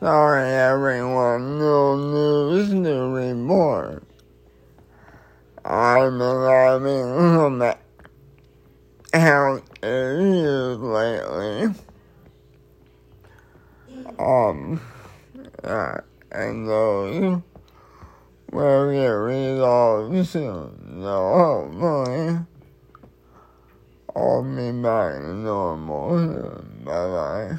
Sorry, everyone. No news new report. I've been having some health issues lately. Um, uh, and those will get resolved soon. So hopefully, I'll be back to normal soon. Bye bye.